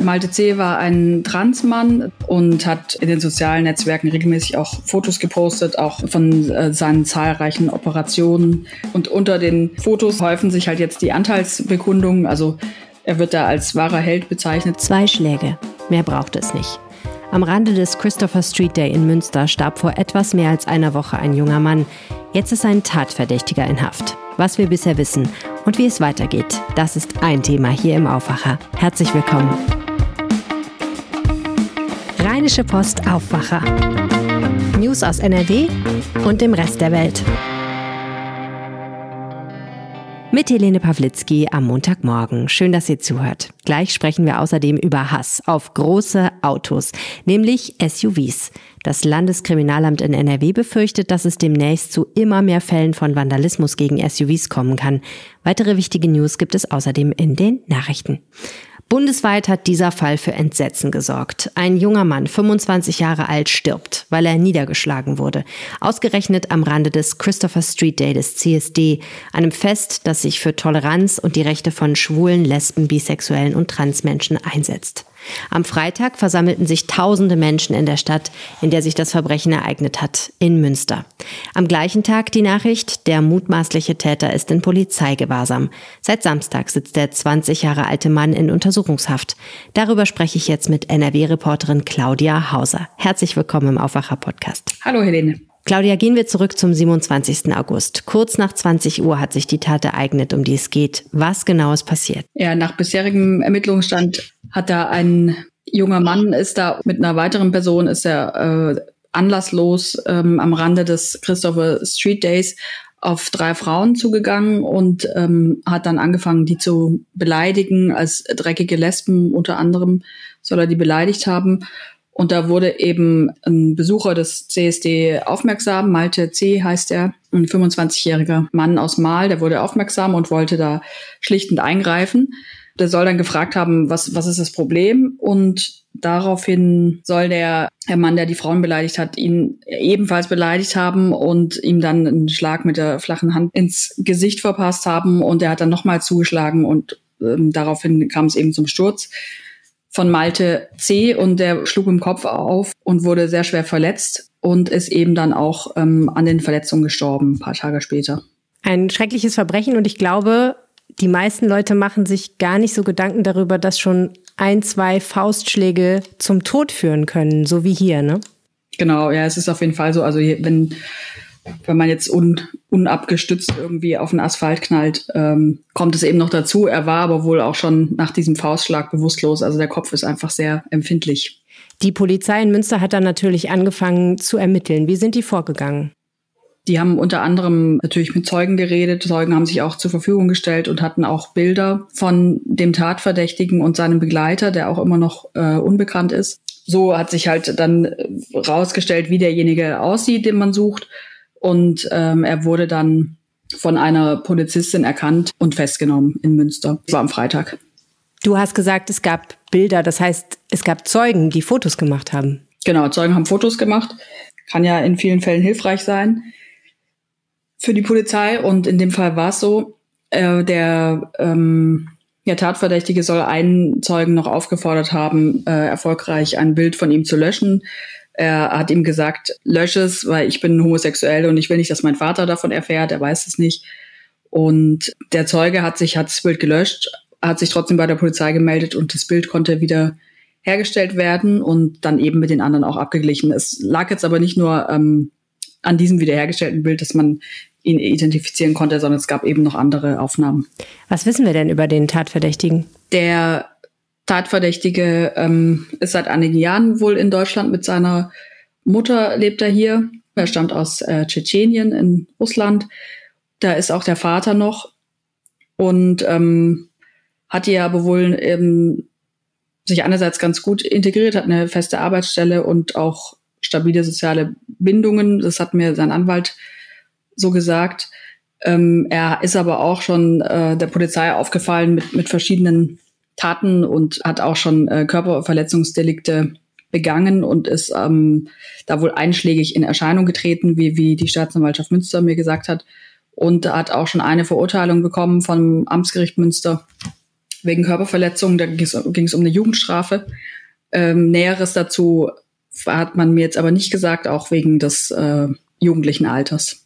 Malte C. war ein Transmann und hat in den sozialen Netzwerken regelmäßig auch Fotos gepostet, auch von äh, seinen zahlreichen Operationen. Und unter den Fotos häufen sich halt jetzt die Anteilsbekundungen. Also er wird da als wahrer Held bezeichnet. Zwei Schläge. Mehr braucht es nicht. Am Rande des Christopher Street Day in Münster starb vor etwas mehr als einer Woche ein junger Mann. Jetzt ist ein Tatverdächtiger in Haft. Was wir bisher wissen und wie es weitergeht, das ist ein Thema hier im Aufwacher. Herzlich willkommen. Rheinische Post Aufwacher. News aus NRW und dem Rest der Welt. Mit Helene Pawlitzki am Montagmorgen. Schön, dass ihr zuhört. Gleich sprechen wir außerdem über Hass auf große Autos, nämlich SUVs. Das Landeskriminalamt in NRW befürchtet, dass es demnächst zu immer mehr Fällen von Vandalismus gegen SUVs kommen kann. Weitere wichtige News gibt es außerdem in den Nachrichten. Bundesweit hat dieser Fall für Entsetzen gesorgt. Ein junger Mann, 25 Jahre alt, stirbt, weil er niedergeschlagen wurde. Ausgerechnet am Rande des Christopher Street Day des CSD, einem Fest, das sich für Toleranz und die Rechte von Schwulen, Lesben, Bisexuellen und Transmenschen einsetzt. Am Freitag versammelten sich tausende Menschen in der Stadt, in der sich das Verbrechen ereignet hat, in Münster. Am gleichen Tag die Nachricht, der mutmaßliche Täter ist in Polizeigewahrsam. Seit Samstag sitzt der 20 Jahre alte Mann in Untersuchungshaft. Darüber spreche ich jetzt mit NRW-Reporterin Claudia Hauser. Herzlich willkommen im Aufwacher-Podcast. Hallo Helene. Claudia, gehen wir zurück zum 27. August. Kurz nach 20 Uhr hat sich die Tat ereignet, um die es geht. Was genau ist passiert? Ja, nach bisherigem Ermittlungsstand hat da ein junger Mann, ist da mit einer weiteren Person, ist er äh, anlasslos ähm, am Rande des Christopher Street Days auf drei Frauen zugegangen und ähm, hat dann angefangen, die zu beleidigen, als dreckige Lesben unter anderem soll er die beleidigt haben. Und da wurde eben ein Besucher des CSD aufmerksam, Malte C. heißt er, ein 25-jähriger Mann aus Mal, der wurde aufmerksam und wollte da schlichtend eingreifen. Der soll dann gefragt haben, was, was ist das Problem? Und daraufhin soll der, der Mann, der die Frauen beleidigt hat, ihn ebenfalls beleidigt haben und ihm dann einen Schlag mit der flachen Hand ins Gesicht verpasst haben. Und er hat dann nochmal zugeschlagen und ähm, daraufhin kam es eben zum Sturz von Malte C. und der schlug im Kopf auf und wurde sehr schwer verletzt und ist eben dann auch ähm, an den Verletzungen gestorben, ein paar Tage später. Ein schreckliches Verbrechen und ich glaube, die meisten Leute machen sich gar nicht so Gedanken darüber, dass schon ein, zwei Faustschläge zum Tod führen können, so wie hier, ne? Genau, ja, es ist auf jeden Fall so. Also wenn wenn man jetzt un, unabgestützt irgendwie auf den Asphalt knallt, ähm, kommt es eben noch dazu. Er war aber wohl auch schon nach diesem Faustschlag bewusstlos. Also der Kopf ist einfach sehr empfindlich. Die Polizei in Münster hat dann natürlich angefangen zu ermitteln. Wie sind die vorgegangen? Die haben unter anderem natürlich mit Zeugen geredet. Zeugen haben sich auch zur Verfügung gestellt und hatten auch Bilder von dem Tatverdächtigen und seinem Begleiter, der auch immer noch äh, unbekannt ist. So hat sich halt dann äh, rausgestellt, wie derjenige aussieht, den man sucht. Und ähm, er wurde dann von einer Polizistin erkannt und festgenommen in Münster. Das war am Freitag. Du hast gesagt, es gab Bilder, das heißt, es gab Zeugen, die Fotos gemacht haben. Genau, Zeugen haben Fotos gemacht. Kann ja in vielen Fällen hilfreich sein für die Polizei. Und in dem Fall war es so, äh, der, ähm, der Tatverdächtige soll einen Zeugen noch aufgefordert haben, äh, erfolgreich ein Bild von ihm zu löschen. Er hat ihm gesagt, lösche es, weil ich bin homosexuell und ich will nicht, dass mein Vater davon erfährt. Er weiß es nicht. Und der Zeuge hat sich, hat das Bild gelöscht, hat sich trotzdem bei der Polizei gemeldet und das Bild konnte wieder hergestellt werden und dann eben mit den anderen auch abgeglichen. Es lag jetzt aber nicht nur ähm, an diesem wiederhergestellten Bild, dass man ihn identifizieren konnte, sondern es gab eben noch andere Aufnahmen. Was wissen wir denn über den Tatverdächtigen? Der Tatverdächtige ähm, ist seit einigen Jahren wohl in Deutschland mit seiner Mutter lebt er hier. Er stammt aus äh, Tschetschenien in Russland. Da ist auch der Vater noch und ähm, hat ja aber wohl ähm, sich einerseits ganz gut integriert, hat eine feste Arbeitsstelle und auch stabile soziale Bindungen. Das hat mir sein Anwalt so gesagt. Ähm, er ist aber auch schon äh, der Polizei aufgefallen mit, mit verschiedenen Taten und hat auch schon äh, Körperverletzungsdelikte begangen und ist ähm, da wohl einschlägig in Erscheinung getreten, wie, wie die Staatsanwaltschaft Münster mir gesagt hat. Und hat auch schon eine Verurteilung bekommen vom Amtsgericht Münster. wegen Körperverletzung. Da ging es um eine Jugendstrafe. Ähm, Näheres dazu hat man mir jetzt aber nicht gesagt, auch wegen des äh, jugendlichen Alters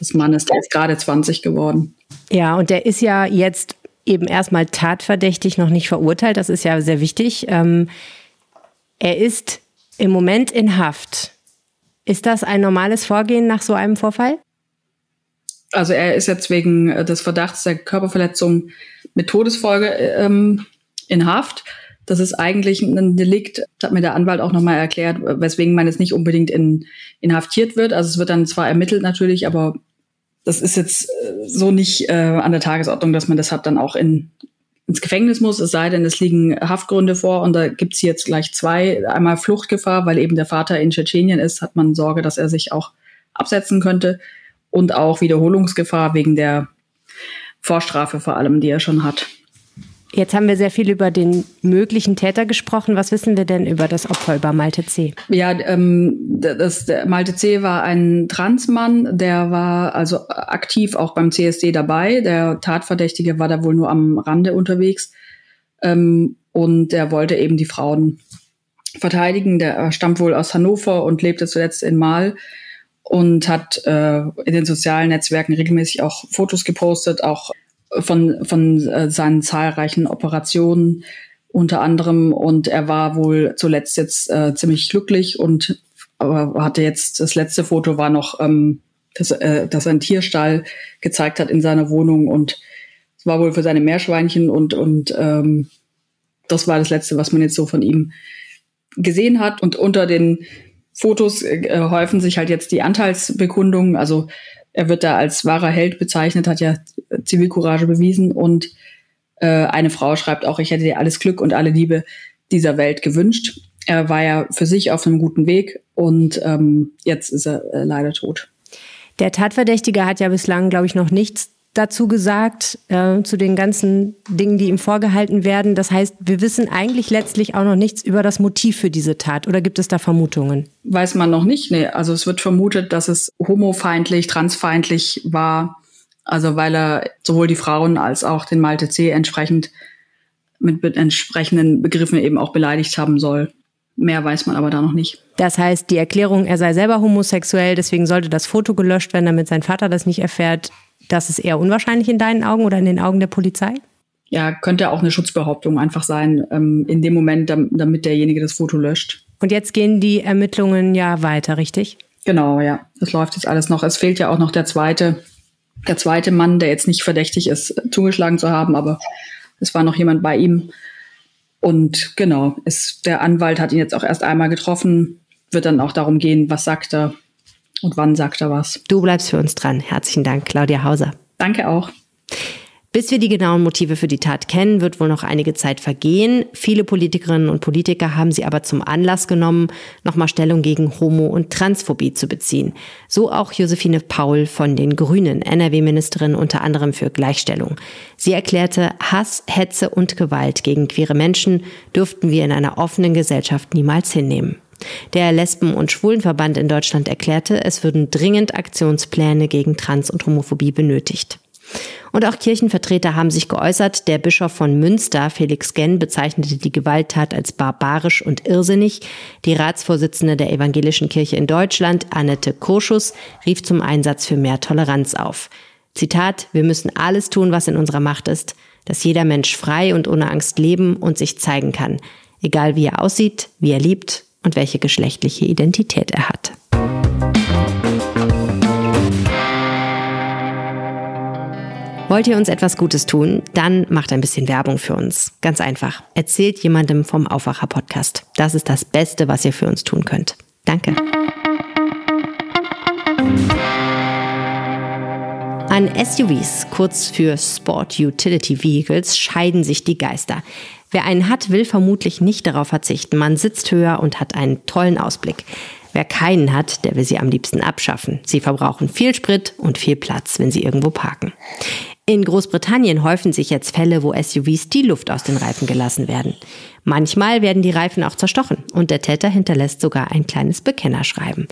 des Mannes. Der ist gerade 20 geworden. Ja, und der ist ja jetzt eben erstmal tatverdächtig, noch nicht verurteilt. Das ist ja sehr wichtig. Ähm, er ist im Moment in Haft. Ist das ein normales Vorgehen nach so einem Vorfall? Also er ist jetzt wegen äh, des Verdachts der Körperverletzung mit Todesfolge ähm, in Haft. Das ist eigentlich ein Delikt, hat mir der Anwalt auch nochmal erklärt, weswegen man jetzt nicht unbedingt in, inhaftiert wird. Also es wird dann zwar ermittelt natürlich, aber das ist jetzt äh, so nicht äh, an der Tagesordnung, dass man deshalb dann auch in, ins Gefängnis muss, es sei denn, es liegen Haftgründe vor und da gibt's jetzt gleich zwei. Einmal Fluchtgefahr, weil eben der Vater in Tschetschenien ist, hat man Sorge, dass er sich auch absetzen könnte und auch Wiederholungsgefahr wegen der Vorstrafe vor allem, die er schon hat. Jetzt haben wir sehr viel über den möglichen Täter gesprochen. Was wissen wir denn über das Opfer, über Malte C? Ja, ähm, das, der Malte C war ein Transmann, der war also aktiv auch beim CSD dabei. Der Tatverdächtige war da wohl nur am Rande unterwegs. Ähm, und der wollte eben die Frauen verteidigen. Der stammt wohl aus Hannover und lebte zuletzt in Mal und hat äh, in den sozialen Netzwerken regelmäßig auch Fotos gepostet, auch von, von äh, seinen zahlreichen Operationen unter anderem. Und er war wohl zuletzt jetzt äh, ziemlich glücklich und aber hatte jetzt, das letzte Foto war noch, ähm, dass, äh, dass er einen Tierstall gezeigt hat in seiner Wohnung und es war wohl für seine Meerschweinchen und, und ähm, das war das letzte, was man jetzt so von ihm gesehen hat. Und unter den Fotos äh, häufen sich halt jetzt die Anteilsbekundungen. Also er wird da als wahrer Held bezeichnet, hat ja Zivilcourage bewiesen und äh, eine Frau schreibt auch, ich hätte dir alles Glück und alle Liebe dieser Welt gewünscht. Er war ja für sich auf einem guten Weg und ähm, jetzt ist er äh, leider tot. Der Tatverdächtige hat ja bislang, glaube ich, noch nichts dazu gesagt, äh, zu den ganzen Dingen, die ihm vorgehalten werden. Das heißt, wir wissen eigentlich letztlich auch noch nichts über das Motiv für diese Tat. Oder gibt es da Vermutungen? Weiß man noch nicht. Nee, also es wird vermutet, dass es homofeindlich, transfeindlich war. Also weil er sowohl die Frauen als auch den Malte C. entsprechend mit entsprechenden Begriffen eben auch beleidigt haben soll. Mehr weiß man aber da noch nicht. Das heißt, die Erklärung, er sei selber homosexuell, deswegen sollte das Foto gelöscht werden, damit sein Vater das nicht erfährt, das ist eher unwahrscheinlich in deinen Augen oder in den Augen der Polizei? Ja, könnte auch eine Schutzbehauptung einfach sein, ähm, in dem Moment, damit derjenige das Foto löscht. Und jetzt gehen die Ermittlungen ja weiter, richtig? Genau, ja. Das läuft jetzt alles noch. Es fehlt ja auch noch der zweite, der zweite Mann, der jetzt nicht verdächtig ist, zugeschlagen zu haben, aber es war noch jemand bei ihm. Und genau, es, der Anwalt hat ihn jetzt auch erst einmal getroffen, wird dann auch darum gehen, was sagt er, und wann sagt er was. Du bleibst für uns dran. Herzlichen Dank, Claudia Hauser. Danke auch. Bis wir die genauen Motive für die Tat kennen, wird wohl noch einige Zeit vergehen. Viele Politikerinnen und Politiker haben sie aber zum Anlass genommen, nochmal Stellung gegen Homo- und Transphobie zu beziehen. So auch Josephine Paul von den Grünen, NRW-Ministerin unter anderem für Gleichstellung. Sie erklärte, Hass, Hetze und Gewalt gegen queere Menschen dürften wir in einer offenen Gesellschaft niemals hinnehmen. Der Lesben- und Schwulenverband in Deutschland erklärte, es würden dringend Aktionspläne gegen Trans- und Homophobie benötigt. Und auch Kirchenvertreter haben sich geäußert. Der Bischof von Münster, Felix Genn, bezeichnete die Gewalttat als barbarisch und irrsinnig. Die Ratsvorsitzende der Evangelischen Kirche in Deutschland, Annette Kurschus, rief zum Einsatz für mehr Toleranz auf. Zitat, wir müssen alles tun, was in unserer Macht ist, dass jeder Mensch frei und ohne Angst leben und sich zeigen kann. Egal wie er aussieht, wie er liebt und welche geschlechtliche Identität er hat. Wollt ihr uns etwas Gutes tun? Dann macht ein bisschen Werbung für uns. Ganz einfach. Erzählt jemandem vom Aufwacher Podcast. Das ist das Beste, was ihr für uns tun könnt. Danke. An SUVs, kurz für Sport Utility Vehicles, scheiden sich die Geister. Wer einen hat, will vermutlich nicht darauf verzichten. Man sitzt höher und hat einen tollen Ausblick. Wer keinen hat, der will sie am liebsten abschaffen. Sie verbrauchen viel Sprit und viel Platz, wenn sie irgendwo parken. In Großbritannien häufen sich jetzt Fälle, wo SUVs die Luft aus den Reifen gelassen werden. Manchmal werden die Reifen auch zerstochen und der Täter hinterlässt sogar ein kleines Bekennerschreiben.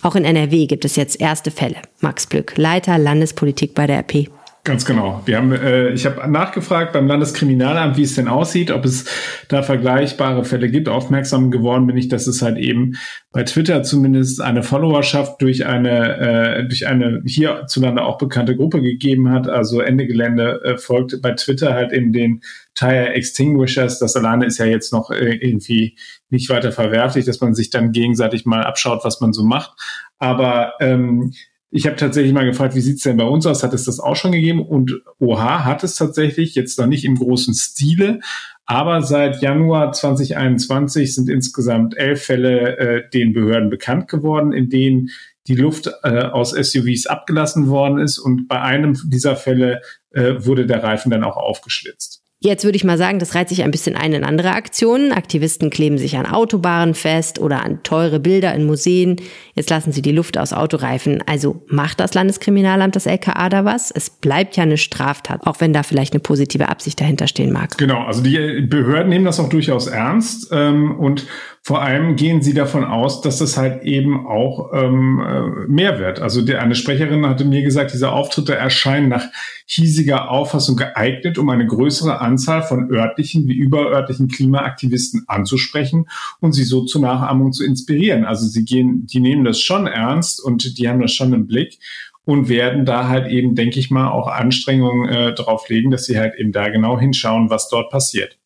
Auch in NRW gibt es jetzt erste Fälle. Max Plück, Leiter Landespolitik bei der RP. Ganz genau. Wir haben, äh, ich habe nachgefragt beim Landeskriminalamt, wie es denn aussieht, ob es da vergleichbare Fälle gibt. Aufmerksam geworden bin ich, dass es halt eben bei Twitter zumindest eine Followerschaft durch eine äh, durch eine hierzulande auch bekannte Gruppe gegeben hat. Also Ende Gelände äh, folgt bei Twitter halt eben den Tire Extinguishers. Das alleine ist ja jetzt noch äh, irgendwie nicht weiter verwerflich, dass man sich dann gegenseitig mal abschaut, was man so macht. Aber ähm, ich habe tatsächlich mal gefragt, wie sieht's denn bei uns aus? Hat es das auch schon gegeben? Und OH hat es tatsächlich, jetzt noch nicht im großen Stile, aber seit Januar 2021 sind insgesamt elf Fälle äh, den Behörden bekannt geworden, in denen die Luft äh, aus SUVs abgelassen worden ist. Und bei einem dieser Fälle äh, wurde der Reifen dann auch aufgeschlitzt. Jetzt würde ich mal sagen, das reiht sich ein bisschen ein in andere Aktionen. Aktivisten kleben sich an Autobahnen fest oder an teure Bilder in Museen. Jetzt lassen sie die Luft aus Autoreifen. Also macht das Landeskriminalamt, das LKA da was? Es bleibt ja eine Straftat, auch wenn da vielleicht eine positive Absicht dahinter stehen mag. Genau, also die Behörden nehmen das auch durchaus ernst ähm, und vor allem gehen sie davon aus, dass das halt eben auch ähm, äh, mehr wird. Also die, eine Sprecherin hatte mir gesagt, diese Auftritte erscheinen nach hiesiger Auffassung geeignet, um eine größere Anzahl von örtlichen wie überörtlichen Klimaaktivisten anzusprechen und sie so zur Nachahmung zu inspirieren. Also sie gehen, die nehmen das schon ernst und die haben das schon im Blick und werden da halt eben, denke ich mal, auch Anstrengungen äh, drauf legen, dass sie halt eben da genau hinschauen, was dort passiert.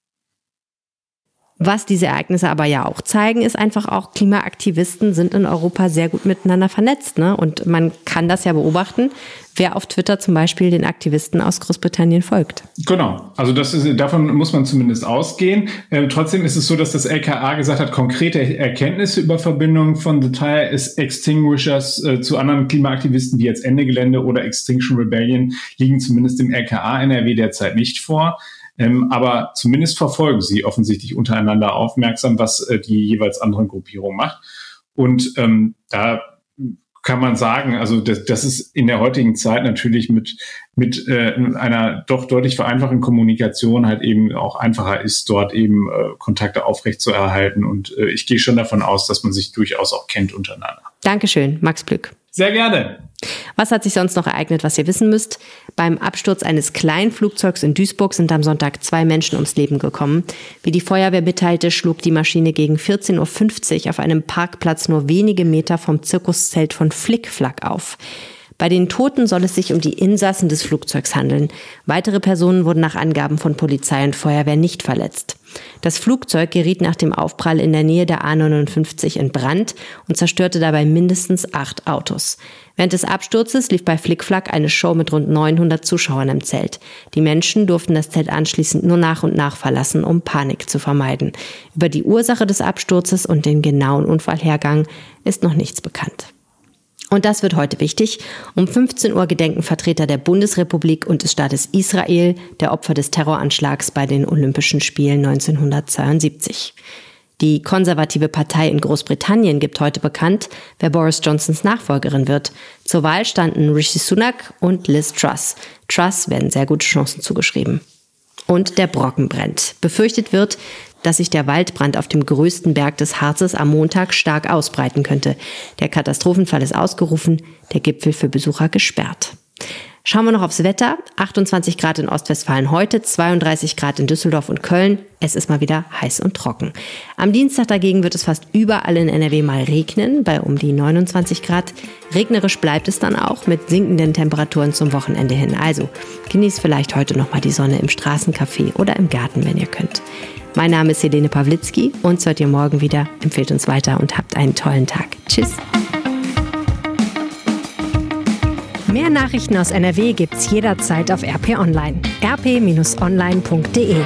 Was diese Ereignisse aber ja auch zeigen, ist einfach auch, Klimaaktivisten sind in Europa sehr gut miteinander vernetzt. Ne? Und man kann das ja beobachten, wer auf Twitter zum Beispiel den Aktivisten aus Großbritannien folgt. Genau, also das ist, davon muss man zumindest ausgehen. Ähm, trotzdem ist es so, dass das LKA gesagt hat, konkrete Erkenntnisse über Verbindungen von The Tire Extinguishers äh, zu anderen Klimaaktivisten wie jetzt Ende Gelände oder Extinction Rebellion liegen zumindest dem LKA NRW derzeit nicht vor. Ähm, aber zumindest verfolgen sie offensichtlich untereinander aufmerksam, was äh, die jeweils anderen Gruppierungen macht. Und ähm, da kann man sagen, also das, das ist in der heutigen Zeit natürlich mit, mit äh, einer doch deutlich vereinfachten Kommunikation halt eben auch einfacher ist, dort eben äh, Kontakte aufrechtzuerhalten. Und äh, ich gehe schon davon aus, dass man sich durchaus auch kennt untereinander. Dankeschön, Max Glück. Sehr gerne. Was hat sich sonst noch ereignet, was ihr wissen müsst? Beim Absturz eines Kleinflugzeugs in Duisburg sind am Sonntag zwei Menschen ums Leben gekommen. Wie die Feuerwehr mitteilte, schlug die Maschine gegen 14.50 Uhr auf einem Parkplatz nur wenige Meter vom Zirkuszelt von Flickflack auf. Bei den Toten soll es sich um die Insassen des Flugzeugs handeln. Weitere Personen wurden nach Angaben von Polizei und Feuerwehr nicht verletzt. Das Flugzeug geriet nach dem Aufprall in der Nähe der A59 in Brand und zerstörte dabei mindestens acht Autos. Während des Absturzes lief bei Flickflack eine Show mit rund 900 Zuschauern im Zelt. Die Menschen durften das Zelt anschließend nur nach und nach verlassen, um Panik zu vermeiden. Über die Ursache des Absturzes und den genauen Unfallhergang ist noch nichts bekannt. Und das wird heute wichtig. Um 15 Uhr gedenken Vertreter der Bundesrepublik und des Staates Israel der Opfer des Terroranschlags bei den Olympischen Spielen 1972. Die konservative Partei in Großbritannien gibt heute bekannt, wer Boris Johnsons Nachfolgerin wird. Zur Wahl standen Rishi Sunak und Liz Truss. Truss werden sehr gute Chancen zugeschrieben. Und der Brocken brennt. Befürchtet wird, dass sich der Waldbrand auf dem größten Berg des Harzes am Montag stark ausbreiten könnte. Der Katastrophenfall ist ausgerufen, der Gipfel für Besucher gesperrt. Schauen wir noch aufs Wetter. 28 Grad in Ostwestfalen heute, 32 Grad in Düsseldorf und Köln. Es ist mal wieder heiß und trocken. Am Dienstag dagegen wird es fast überall in NRW mal regnen, bei um die 29 Grad. Regnerisch bleibt es dann auch mit sinkenden Temperaturen zum Wochenende hin. Also genießt vielleicht heute noch mal die Sonne im Straßencafé oder im Garten, wenn ihr könnt. Mein Name ist Helene Pawlitzki. Uns hört ihr morgen wieder. Empfehlt uns weiter und habt einen tollen Tag. Tschüss. Mehr Nachrichten aus NRW gibt's jederzeit auf RP Online. rp-online.de